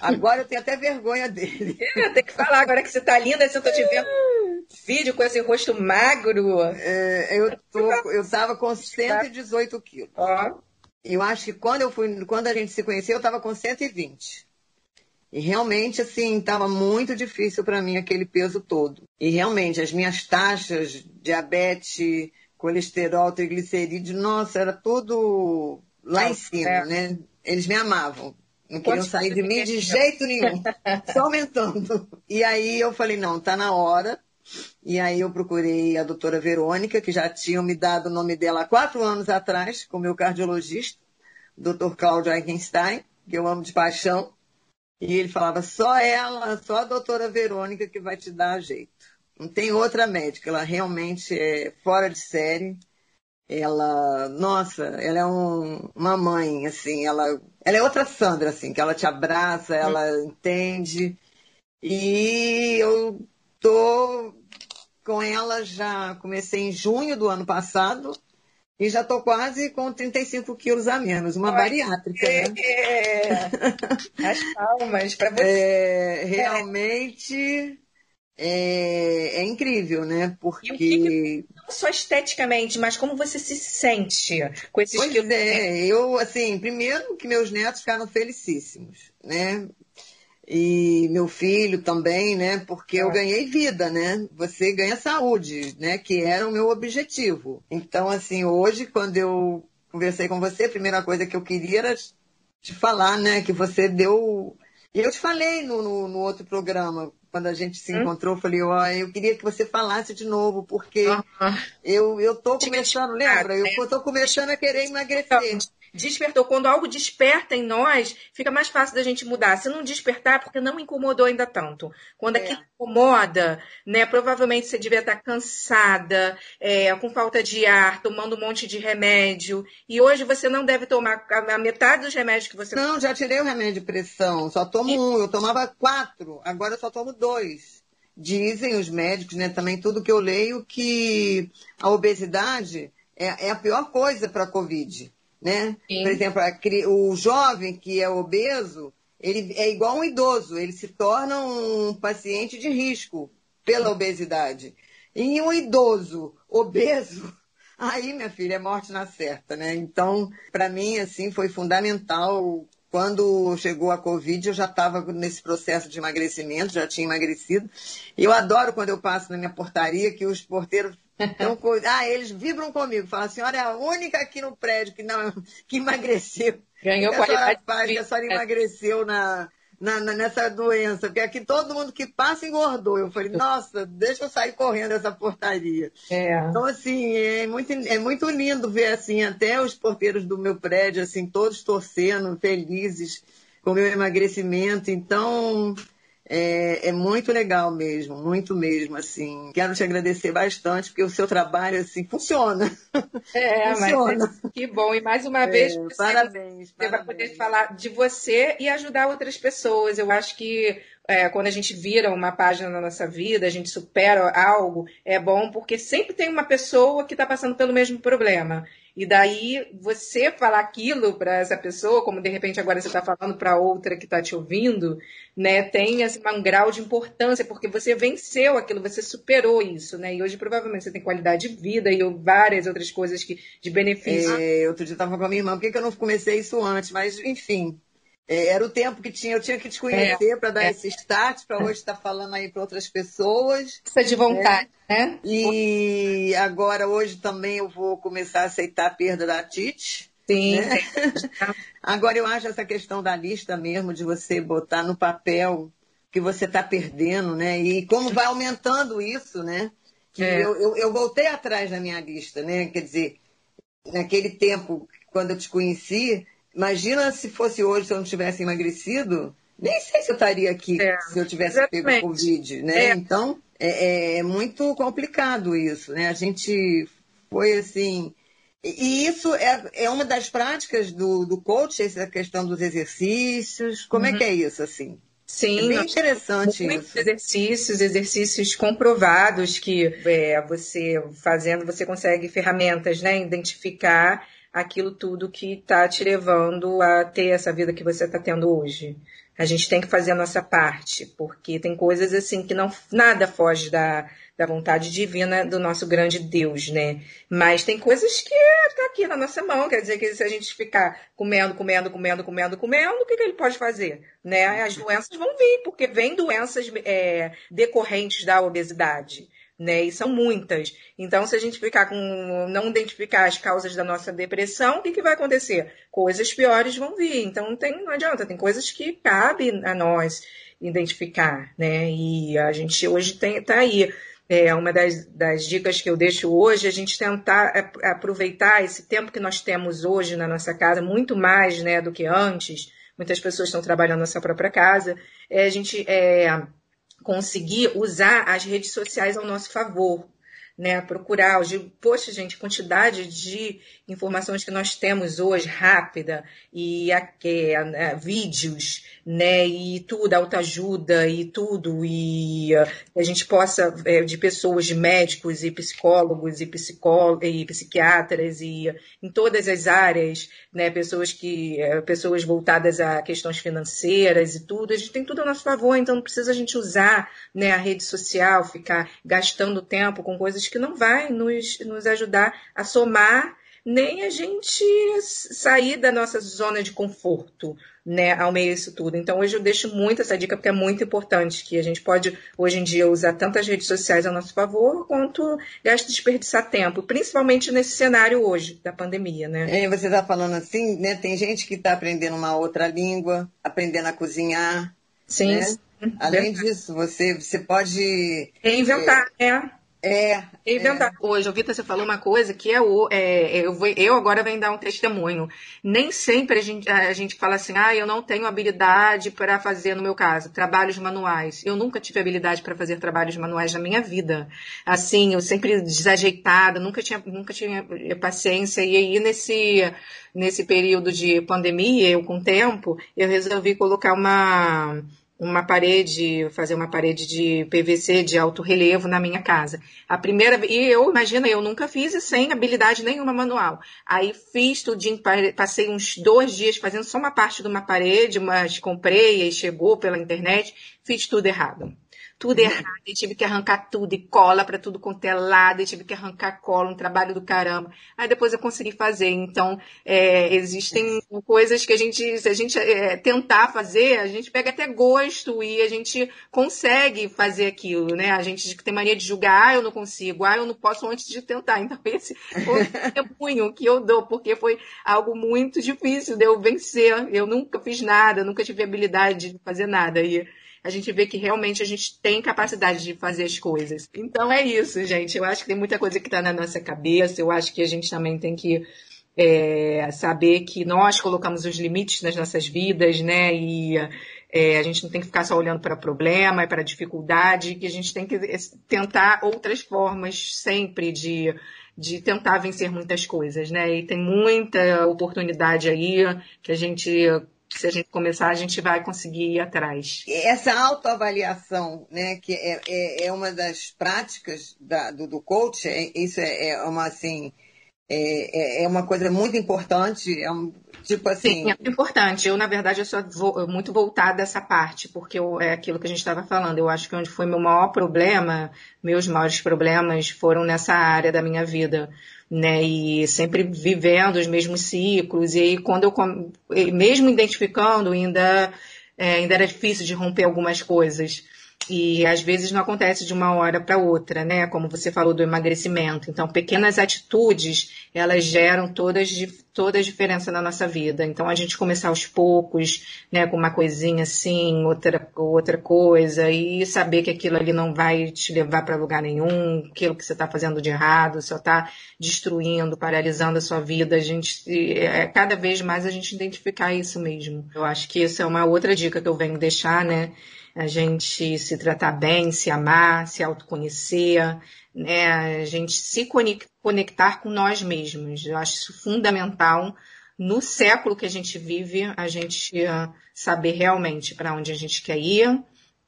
agora eu tenho até vergonha dele. <laughs> Eu tenho que falar agora que você tá linda, se eu tô te vendo vídeo com esse rosto magro. É, eu, tô, eu tava com 118 quilos. Ó. Eu acho que quando eu fui, quando a gente se conheceu, eu tava com 120. E realmente, assim, estava muito difícil para mim aquele peso todo. E realmente, as minhas taxas, diabetes, colesterol, triglicerídeos, nossa, era tudo lá em cima, é. né? Eles me amavam. Não queriam sair de mim de jeito nenhum. Só aumentando. E aí eu falei, não, tá na hora e aí eu procurei a doutora Verônica, que já tinham me dado o nome dela há quatro anos atrás, com meu cardiologista, doutor Cláudio Eichenstein, que eu amo de paixão. E ele falava, só ela, só a doutora Verônica que vai te dar jeito. Não tem outra médica, ela realmente é fora de série. Ela, nossa, ela é um, uma mãe, assim, ela, ela é outra Sandra, assim, que ela te abraça, ela entende. E eu tô com ela já comecei em junho do ano passado e já tô quase com 35 quilos a menos, uma bariátrica, é, né? É, as palmas para você. É, realmente é, é, incrível, né? Porque que, não só esteticamente, mas como você se sente com esses pois quilos. É, eu assim, primeiro que meus netos ficaram felicíssimos, né? E meu filho também, né? Porque eu é. ganhei vida, né? Você ganha saúde, né? Que era o meu objetivo. Então, assim, hoje, quando eu conversei com você, a primeira coisa que eu queria era te falar, né? Que você deu. E eu te falei no, no, no outro programa, quando a gente se hum? encontrou, eu falei, ó, oh, eu queria que você falasse de novo, porque eu, eu tô começando, lembra? Eu né? tô começando a querer emagrecer. Despertou. Quando algo desperta em nós, fica mais fácil da gente mudar. Se não despertar, é porque não incomodou ainda tanto. Quando é. aquilo incomoda, né? Provavelmente você devia estar cansada, é, com falta de ar, tomando um monte de remédio. E hoje você não deve tomar a metade dos remédios que você Não, já tirei o remédio de pressão, só tomo e... um. Eu tomava quatro, agora eu só tomo dois. Dizem os médicos, né? Também tudo que eu leio, que a obesidade é, é a pior coisa para a Covid né? Sim. Por exemplo, a, o jovem que é obeso, ele é igual um idoso, ele se torna um paciente de risco pela obesidade. E um idoso obeso, <laughs> aí, minha filha, é morte na certa, né? Então, para mim, assim, foi fundamental. Quando chegou a Covid, eu já estava nesse processo de emagrecimento, já tinha emagrecido. Eu adoro quando eu passo na minha portaria que os porteiros então, ah, eles vibram comigo, falam, a senhora é a única aqui no prédio que, não, que emagreceu. Ganhou que a senhora faz, que a senhora emagreceu na, na, na, nessa doença, porque aqui todo mundo que passa engordou. Eu falei, nossa, deixa eu sair correndo dessa portaria. É. Então, assim, é muito, é muito lindo ver, assim, até os porteiros do meu prédio, assim, todos torcendo, felizes com o meu emagrecimento. Então, é, é, muito legal mesmo, muito mesmo, assim. Quero te agradecer bastante, porque o seu trabalho, assim, funciona. É, <laughs> funciona. mas que bom. E mais uma é, vez, você, parabéns, você parabéns. vai poder falar de você e ajudar outras pessoas. Eu acho que é, quando a gente vira uma página na nossa vida, a gente supera algo, é bom porque sempre tem uma pessoa que está passando pelo mesmo problema. E daí você falar aquilo para essa pessoa, como de repente agora você está falando para outra que está te ouvindo, né, tem assim, um grau de importância, porque você venceu aquilo, você superou isso, né? E hoje provavelmente você tem qualidade de vida e várias outras coisas que, de benefício. É, outro dia eu estava com a minha irmã, por que, que eu não comecei isso antes? Mas, enfim, era o tempo que tinha, eu tinha que te conhecer é, para dar é. esse start, para hoje estar tá falando aí para outras pessoas. Precisa de vontade, né? né? E agora, hoje também eu vou começar a aceitar a perda da Tite. Sim. Né? <laughs> agora eu acho essa questão da lista mesmo, de você botar no papel que você está perdendo, né? E como vai aumentando isso, né? Que é. eu, eu, eu voltei atrás na minha lista, né? Quer dizer, naquele tempo, quando eu te conheci, Imagina se fosse hoje, se eu não tivesse emagrecido, nem sei se eu estaria aqui é, se eu tivesse exatamente. pego Covid, né? É. Então, é, é, muito complicado isso, né? A gente foi assim... E isso é, é uma das práticas do, do coach, essa questão dos exercícios. Como uhum. é que é isso, assim? Sim, é bem interessante isso. exercícios, exercícios comprovados que é, você fazendo, você consegue ferramentas, né? Identificar aquilo tudo que está te levando a ter essa vida que você está tendo hoje. A gente tem que fazer a nossa parte, porque tem coisas assim que não nada foge da, da vontade divina do nosso grande Deus, né? Mas tem coisas que está aqui na nossa mão, quer dizer que se a gente ficar comendo, comendo, comendo, comendo, comendo, o que, que ele pode fazer? Né? As doenças vão vir, porque vem doenças é, decorrentes da obesidade né? E são muitas. Então, se a gente ficar com não identificar as causas da nossa depressão, o que, que vai acontecer? Coisas piores vão vir. Então, não, tem, não adianta, tem coisas que cabe a nós identificar, né? E a gente hoje está aí. É, uma das, das, dicas que eu deixo hoje é a gente tentar aproveitar esse tempo que nós temos hoje na nossa casa, muito mais né, do que antes. Muitas pessoas estão trabalhando na sua própria casa. É, a gente é, conseguir usar as redes sociais ao nosso favor né, procurar. Poxa, gente, quantidade de informações que nós temos hoje, rápida, e a, é, vídeos, né, e tudo, autoajuda e tudo, e uh, a gente possa, é, de pessoas, de médicos e psicólogos e, psicó e psiquiatras, e em todas as áreas, né, pessoas que, uh, pessoas voltadas a questões financeiras e tudo, a gente tem tudo a nosso favor, então não precisa a gente usar, né, a rede social, ficar gastando tempo com coisas que não vai nos, nos ajudar a somar nem a gente sair da nossa zona de conforto, né, ao meio disso tudo. Então, hoje eu deixo muito essa dica, porque é muito importante que a gente pode, hoje em dia, usar tanto as redes sociais a nosso favor, quanto gasta desperdiçar tempo, principalmente nesse cenário hoje, da pandemia, né. É, você está falando assim, né, tem gente que está aprendendo uma outra língua, aprendendo a cozinhar, Sim. Né? Além disso, você, você pode. Reinventar, é. É. É. Inventar. É. Hoje, o Vitor, você falou uma coisa que é o. É, eu, vou, eu agora venho dar um testemunho. Nem sempre a gente, a gente fala assim, ah, eu não tenho habilidade para fazer, no meu caso, trabalhos manuais. Eu nunca tive habilidade para fazer trabalhos manuais na minha vida. Assim, eu sempre desajeitada, nunca tinha, nunca tinha paciência. E aí, nesse, nesse período de pandemia, eu com tempo, eu resolvi colocar uma uma parede, fazer uma parede de PVC de alto relevo na minha casa. A primeira, e eu, imagina, eu nunca fiz sem habilidade nenhuma manual. Aí fiz tudinho, passei uns dois dias fazendo só uma parte de uma parede, mas comprei e chegou pela internet, fiz tudo errado tudo errado, e tive que arrancar tudo, e cola para tudo quanto é lado, e tive que arrancar cola, um trabalho do caramba. Aí depois eu consegui fazer. Então, é, existem coisas que a gente, se a gente é, tentar fazer, a gente pega até gosto e a gente consegue fazer aquilo, né? A gente tem mania de julgar, ah, eu não consigo, ah, eu não posso antes de tentar. Então, <laughs> esse foi o punho que eu dou, porque foi algo muito difícil de eu vencer. Eu nunca fiz nada, nunca tive habilidade de fazer nada. E a gente vê que realmente a gente tem capacidade de fazer as coisas. Então é isso, gente. Eu acho que tem muita coisa que está na nossa cabeça. Eu acho que a gente também tem que é, saber que nós colocamos os limites nas nossas vidas, né? E é, a gente não tem que ficar só olhando para problema e para dificuldade, que a gente tem que tentar outras formas sempre de, de tentar vencer muitas coisas, né? E tem muita oportunidade aí que a gente se a gente começar, a gente vai conseguir ir atrás. Essa autoavaliação, né, que é, é, é uma das práticas da, do, do coach, é, isso é, é, uma, assim, é, é, é uma coisa muito importante, é um, tipo assim... Sim, é importante. Eu, na verdade, eu sou muito voltada dessa parte, porque eu, é aquilo que a gente estava falando. Eu acho que onde foi meu maior problema, meus maiores problemas foram nessa área da minha vida né? E sempre vivendo os mesmos ciclos. E aí, quando eu, mesmo identificando, ainda, é, ainda era difícil de romper algumas coisas. E às vezes não acontece de uma hora para outra, né? Como você falou do emagrecimento. Então, pequenas atitudes, elas geram todas, toda a diferença na nossa vida. Então, a gente começar aos poucos, né? Com uma coisinha assim, outra, outra coisa, e saber que aquilo ali não vai te levar para lugar nenhum, aquilo que você está fazendo de errado, só está destruindo, paralisando a sua vida. A gente, é, cada vez mais a gente identificar isso mesmo. Eu acho que essa é uma outra dica que eu venho deixar, né? A gente se tratar bem, se amar, se autoconhecer, né? a gente se conectar com nós mesmos. Eu acho isso fundamental no século que a gente vive, a gente saber realmente para onde a gente quer ir,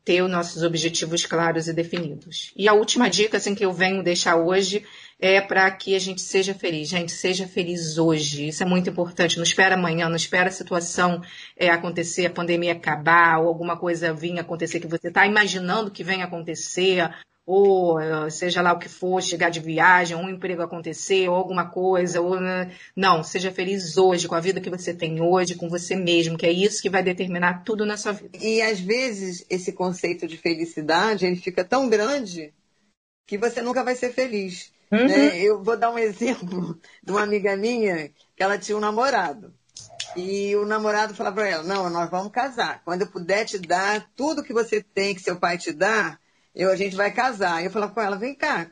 ter os nossos objetivos claros e definidos. E a última dica assim, que eu venho deixar hoje é para que a gente seja feliz. Gente, seja feliz hoje. Isso é muito importante. Não espera amanhã, não espera a situação é, acontecer, a pandemia acabar, ou alguma coisa vir acontecer que você está imaginando que venha acontecer, ou eh, seja lá o que for, chegar de viagem, um emprego acontecer, ou alguma coisa, ou né? não, seja feliz hoje, com a vida que você tem hoje, com você mesmo, que é isso que vai determinar tudo na sua vida. E às vezes esse conceito de felicidade, ele fica tão grande que você nunca vai ser feliz. Uhum. Né? Eu vou dar um exemplo de uma amiga minha que ela tinha um namorado. E o namorado falava para ela: Não, nós vamos casar. Quando eu puder te dar tudo que você tem, que seu pai te dá, eu, a gente vai casar. Eu falava com ela: Vem cá.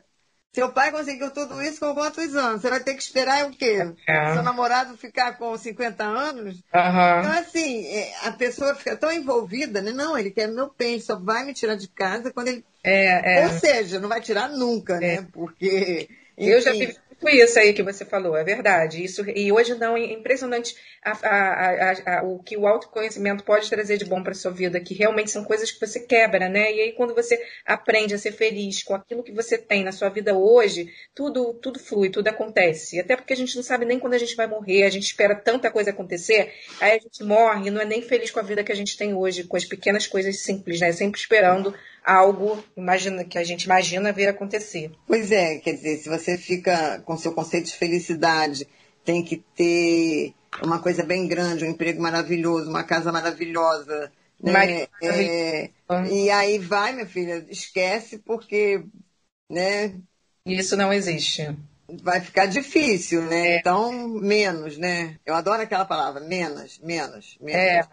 Seu pai conseguiu tudo isso com quantos anos? Você vai ter que esperar o quê? É. Seu namorado ficar com 50 anos? Uhum. Então, assim, é, a pessoa fica tão envolvida, né? Não, ele quer meu bem, só vai me tirar de casa quando ele é, é. Ou seja, não vai tirar nunca, né? É. Porque. Enfim... Eu já vivi isso aí que você falou, é verdade. Isso, e hoje não, é impressionante a, a, a, o que o autoconhecimento pode trazer de bom para sua vida, que realmente são coisas que você quebra, né? E aí, quando você aprende a ser feliz com aquilo que você tem na sua vida hoje, tudo, tudo flui, tudo acontece. Até porque a gente não sabe nem quando a gente vai morrer, a gente espera tanta coisa acontecer, aí a gente morre e não é nem feliz com a vida que a gente tem hoje, com as pequenas coisas simples, né? Sempre esperando algo imagina, que a gente imagina vir acontecer. Pois é, quer dizer, se você fica com seu conceito de felicidade, tem que ter uma coisa bem grande, um emprego maravilhoso, uma casa maravilhosa. Né? É, e aí vai, minha filha, esquece porque, né? Isso não existe. Vai ficar difícil, né? É. Então, menos, né? Eu adoro aquela palavra, menos, menos, menos. É.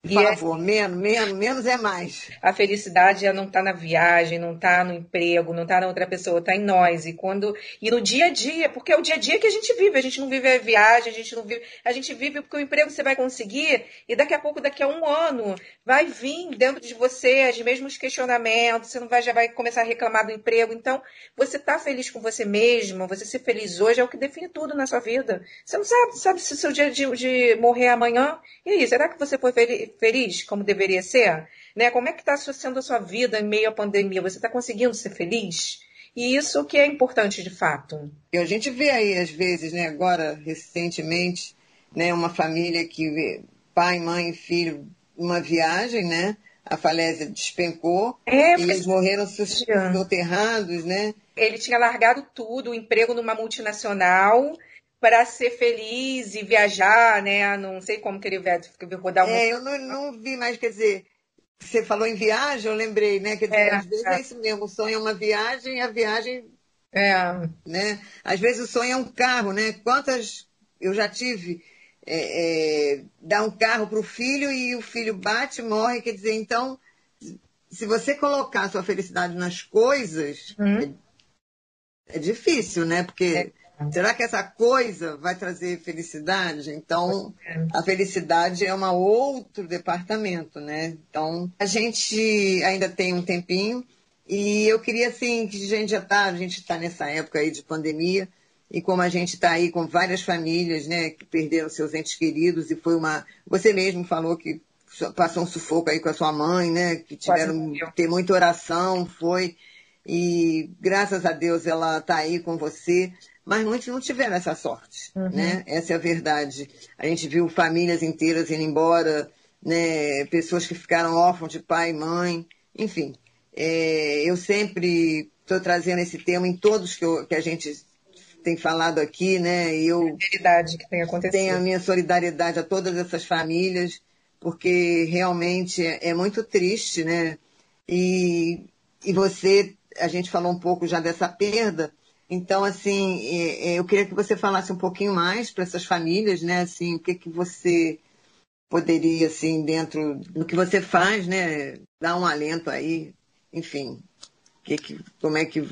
Por favor, é... menos, menos, menos é mais. A felicidade é não estar tá na viagem, não estar tá no emprego, não estar tá na outra pessoa, está em nós. E quando e no dia a dia, porque é o dia a dia que a gente vive. A gente não vive a viagem, a gente não vive, a gente vive porque o emprego você vai conseguir e daqui a pouco, daqui a um ano, vai vir dentro de você os mesmos questionamentos. Você não vai já vai começar a reclamar do emprego. Então, você está feliz com você mesmo, você ser feliz hoje é o que define tudo na sua vida. Você não sabe, sabe se o seu dia de, de morrer amanhã. E aí, será que você foi feliz? Feliz como deveria ser? Né? Como é que está sendo a sua vida em meio à pandemia? Você está conseguindo ser feliz? E isso que é importante de fato. E a gente vê aí, às vezes, né, agora, recentemente, né, uma família que pai, mãe e filho uma viagem, né? A falésia despencou é, e eles morreram soterrados, né? Ele tinha largado tudo, o emprego numa multinacional, para ser feliz e viajar, né? Não sei como que ele vai rodar um... É, eu não, não, vi mais, quer dizer, você falou em viagem, eu lembrei, né? Quer dizer, é, às vezes é. é isso mesmo, o sonho é uma viagem e a viagem. É. Né? Às vezes o sonho é um carro, né? Quantas eu já tive é, é, dar um carro para o filho e o filho bate, morre, quer dizer, então, se você colocar a sua felicidade nas coisas, hum. é, é, difícil, né? Porque é. Será que essa coisa vai trazer felicidade? Então, a felicidade é um outro departamento, né? Então, a gente ainda tem um tempinho. E eu queria, assim, que a gente já está, a gente está nessa época aí de pandemia. E como a gente está aí com várias famílias, né, que perderam seus entes queridos. E foi uma... Você mesmo falou que passou um sufoco aí com a sua mãe, né, que tiveram que ter muita oração, foi... E graças a Deus ela está aí com você mas muitos não tiveram essa sorte, uhum. né? Essa é a verdade. A gente viu famílias inteiras indo embora, né? Pessoas que ficaram órfãos de pai e mãe, enfim. É, eu sempre estou trazendo esse tema em todos que, eu, que a gente tem falado aqui, né? E eu solidariedade que tem acontecido. Tenho a minha solidariedade a todas essas famílias, porque realmente é, é muito triste, né? E, e você, a gente falou um pouco já dessa perda, então, assim, é, é, eu queria que você falasse um pouquinho mais para essas famílias, né? Assim, o que, que você poderia, assim, dentro do que você faz, né? Dar um alento aí, enfim. Que, que, como é que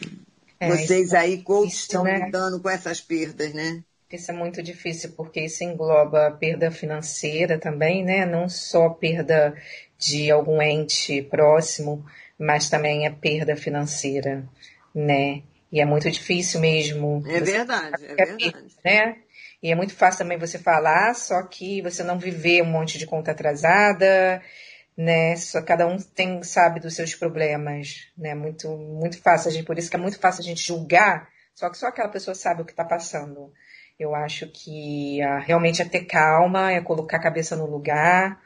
é, vocês aí, é coaches, estão né? lidando com essas perdas, né? Isso é muito difícil, porque isso engloba a perda financeira também, né? Não só perda de algum ente próximo, mas também a perda financeira, né? E é muito difícil mesmo. É verdade, é verdade. Né? E é muito fácil também você falar, só que você não viver um monte de conta atrasada, né? Só cada um tem sabe dos seus problemas, né? Muito muito fácil, a gente, por isso que é muito fácil a gente julgar, só que só aquela pessoa sabe o que está passando. Eu acho que ah, realmente é ter calma, é colocar a cabeça no lugar,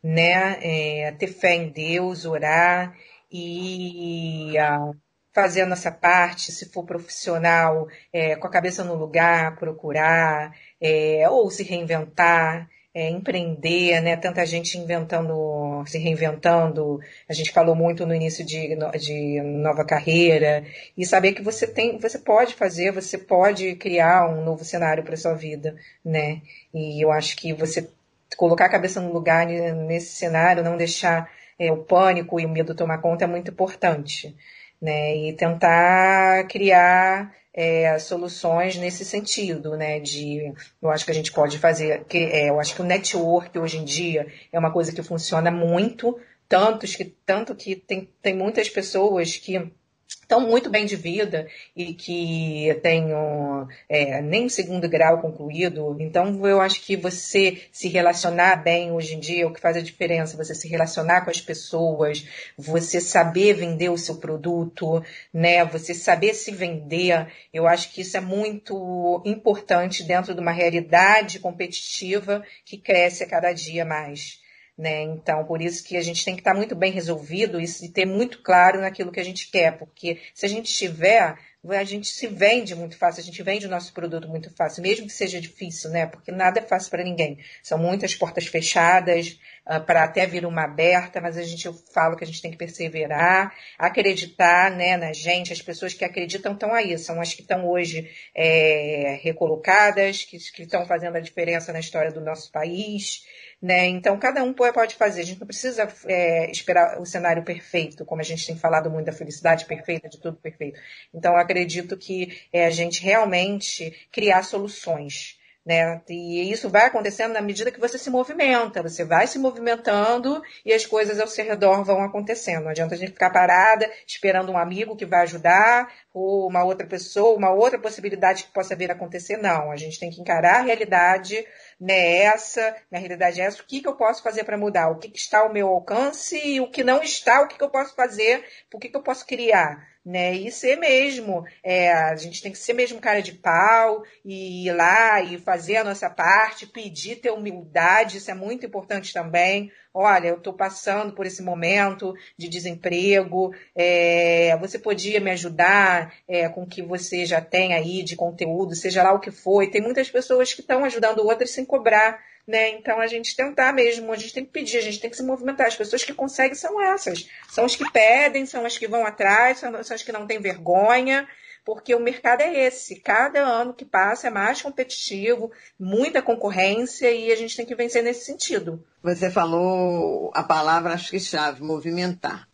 né? É ter fé em Deus, orar e ah, fazer a nossa parte, se for profissional, é, com a cabeça no lugar, procurar, é, ou se reinventar, é, empreender, né? Tanta gente inventando, se reinventando. A gente falou muito no início de, de nova carreira e saber que você tem, você pode fazer, você pode criar um novo cenário para sua vida, né? E eu acho que você colocar a cabeça no lugar nesse cenário, não deixar é, o pânico e o medo tomar conta é muito importante né? E tentar criar é, soluções nesse sentido, né? De, eu acho que a gente pode fazer, que, é, eu acho que o network hoje em dia é uma coisa que funciona muito, tantos que tanto que tem, tem muitas pessoas que estão muito bem de vida e que tenham é, nem o segundo grau concluído. Então, eu acho que você se relacionar bem hoje em dia é o que faz a diferença. Você se relacionar com as pessoas, você saber vender o seu produto, né? Você saber se vender. Eu acho que isso é muito importante dentro de uma realidade competitiva que cresce a cada dia mais. Né? Então, por isso que a gente tem que estar muito bem resolvido e ter muito claro naquilo que a gente quer, porque se a gente tiver, a gente se vende muito fácil, a gente vende o nosso produto muito fácil, mesmo que seja difícil, né? Porque nada é fácil para ninguém. São muitas portas fechadas, uh, para até vir uma aberta, mas a gente eu falo que a gente tem que perseverar, acreditar né, na gente, as pessoas que acreditam estão aí, são as que estão hoje é, recolocadas, que estão fazendo a diferença na história do nosso país. Né? Então, cada um pode fazer. A gente não precisa é, esperar o cenário perfeito, como a gente tem falado muito da felicidade perfeita, de tudo perfeito. Então, acredito que é a gente realmente criar soluções. Né? E isso vai acontecendo na medida que você se movimenta, você vai se movimentando e as coisas ao seu redor vão acontecendo. Não adianta a gente ficar parada esperando um amigo que vai ajudar, ou uma outra pessoa, uma outra possibilidade que possa vir a acontecer. Não, a gente tem que encarar a realidade, né? Essa, na realidade, é essa. O que, que eu posso fazer para mudar? O que, que, está ao meu alcance e o que não está, o que, que eu posso fazer, o que, que eu posso criar? Né? E ser mesmo, é, a gente tem que ser mesmo cara de pau e ir lá e fazer a nossa parte, pedir ter humildade, isso é muito importante também. Olha, eu estou passando por esse momento de desemprego, é, você podia me ajudar é, com o que você já tem aí de conteúdo, seja lá o que for. Tem muitas pessoas que estão ajudando outras sem cobrar né? Então a gente tentar mesmo, a gente tem que pedir, a gente tem que se movimentar. As pessoas que conseguem são essas. São as que pedem, são as que vão atrás, são, são as que não têm vergonha, porque o mercado é esse. Cada ano que passa é mais competitivo, muita concorrência e a gente tem que vencer nesse sentido. Você falou a palavra, acho que chave, movimentar.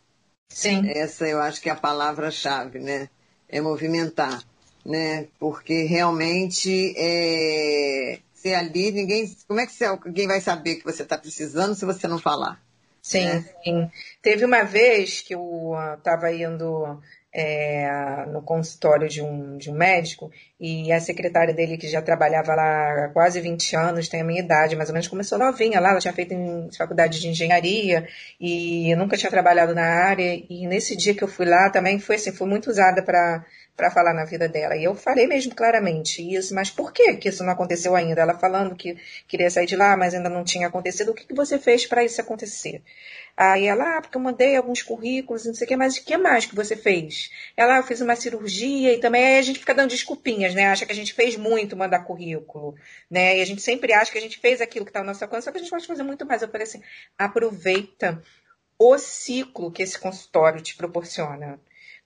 Sim. Essa eu acho que é a palavra-chave, né? É movimentar, né? Porque realmente é você ali, ninguém. Como é que você, alguém vai saber que você está precisando se você não falar? Sim, né? sim. Teve uma vez que eu estava uh, indo é, no consultório de um, de um médico e a secretária dele, que já trabalhava lá há quase 20 anos, tem a minha idade, mais ou menos, começou novinha lá, ela tinha feito em faculdade de engenharia e nunca tinha trabalhado na área. E nesse dia que eu fui lá também foi assim, foi muito usada para para falar na vida dela. E eu falei mesmo claramente isso, mas por que que isso não aconteceu ainda? Ela falando que queria sair de lá, mas ainda não tinha acontecido. O que, que você fez para isso acontecer? Aí ela, ah, porque eu mandei alguns currículos, não sei o que, mas o que mais que você fez? Ela, ah, eu fiz uma cirurgia e também aí a gente fica dando desculpinhas, né? Acha que a gente fez muito mandar currículo, né? E a gente sempre acha que a gente fez aquilo que está ao nosso alcance, só que a gente pode fazer muito mais. Eu falei assim, aproveita o ciclo que esse consultório te proporciona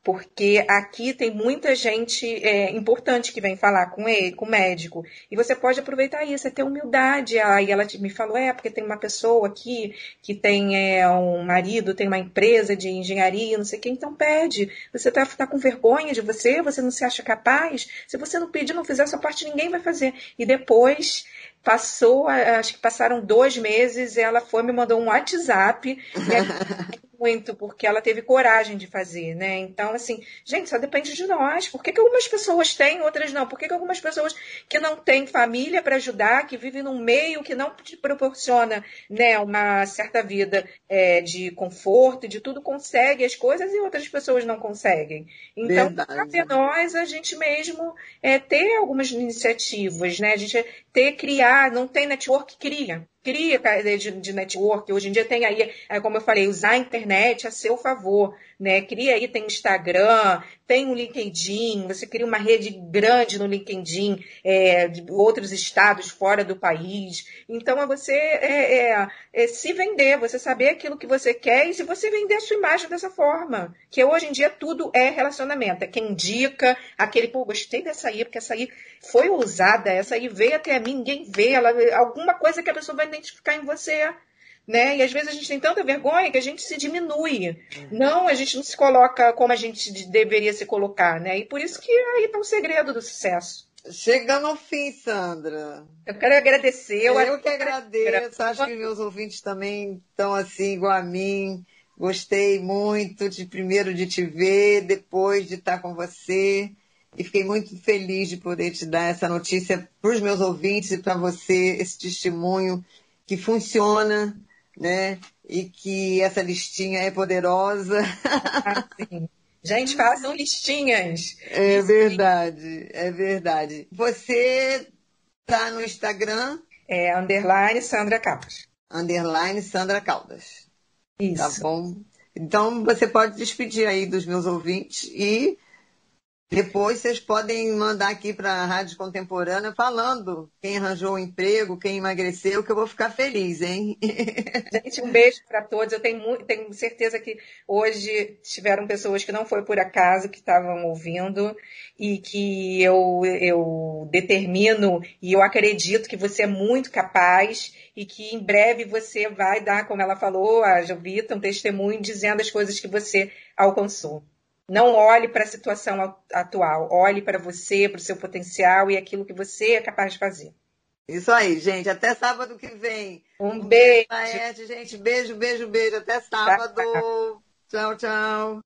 porque aqui tem muita gente é, importante que vem falar com ele, com o médico, e você pode aproveitar isso, é ter humildade. Aí ela me falou, é, porque tem uma pessoa aqui que tem é, um marido, tem uma empresa de engenharia, não sei o que, então pede. Você está tá com vergonha de você, você não se acha capaz? Se você não pedir, não fizer essa parte, ninguém vai fazer. E depois passou, acho que passaram dois meses, ela foi me mandou um WhatsApp <laughs> muito, porque ela teve coragem de fazer, né? Então, assim, gente, só depende de nós. Por que, que algumas pessoas têm, outras não? Por que, que algumas pessoas que não têm família para ajudar, que vivem num meio que não te proporciona né, uma certa vida é, de conforto, de tudo, conseguem as coisas e outras pessoas não conseguem? Então, cabe a nós a gente mesmo é, ter algumas iniciativas, né? A gente ter, criar, não tem network, cria cria de, de network. Hoje em dia tem aí, é, como eu falei, usar a internet a seu favor, né? Cria aí, tem Instagram, tem o LinkedIn, você cria uma rede grande no LinkedIn, é, de outros estados fora do país. Então, é você é, é, é, se vender, você saber aquilo que você quer e se você vender a sua imagem dessa forma. Que hoje em dia tudo é relacionamento. É quem indica, aquele, pô, gostei dessa aí, porque essa aí foi usada, essa aí veio até mim, ninguém vê, ela, alguma coisa que a pessoa vai identificar em você né? E às vezes a gente tem tanta vergonha que a gente se diminui. Não, a gente não se coloca como a gente deveria se colocar, né? E por isso que aí está o segredo do sucesso. Chegando ao fim, Sandra. Eu quero agradecer. Eu, eu que agradeço. Acho que meus ouvintes também estão assim, igual a mim. Gostei muito de primeiro de te ver, depois de estar com você. E fiquei muito feliz de poder te dar essa notícia para os meus ouvintes e para você, esse testemunho que funciona, né? E que essa listinha é poderosa. Ah, sim. Gente, façam listinhas. É verdade, é verdade. Você tá no Instagram? É underline Sandra Caldas. Underline Sandra Caldas. Isso. Tá bom? Então você pode despedir aí dos meus ouvintes e Depois vocês podem mandar aqui para a Rádio Contemporânea falando quem arranjou o emprego, quem emagreceu, que eu vou ficar feliz, hein? <laughs> Gente, um beijo para todos. Eu tenho, tenho certeza que hoje tiveram pessoas que não foi por acaso que estavam ouvindo e que eu, eu determino e eu acredito que você é muito capaz e que em breve você vai dar, como ela falou, a Jovita, um testemunho dizendo as coisas que você alcançou. Não olhe para a situação atual, olhe para você, para o seu potencial e aquilo que você é capaz de fazer. Isso aí, gente. Até sábado que vem. Um, beijo. beijo. gente. Beijo, beijo, beijo. Até sábado. tchau. tchau.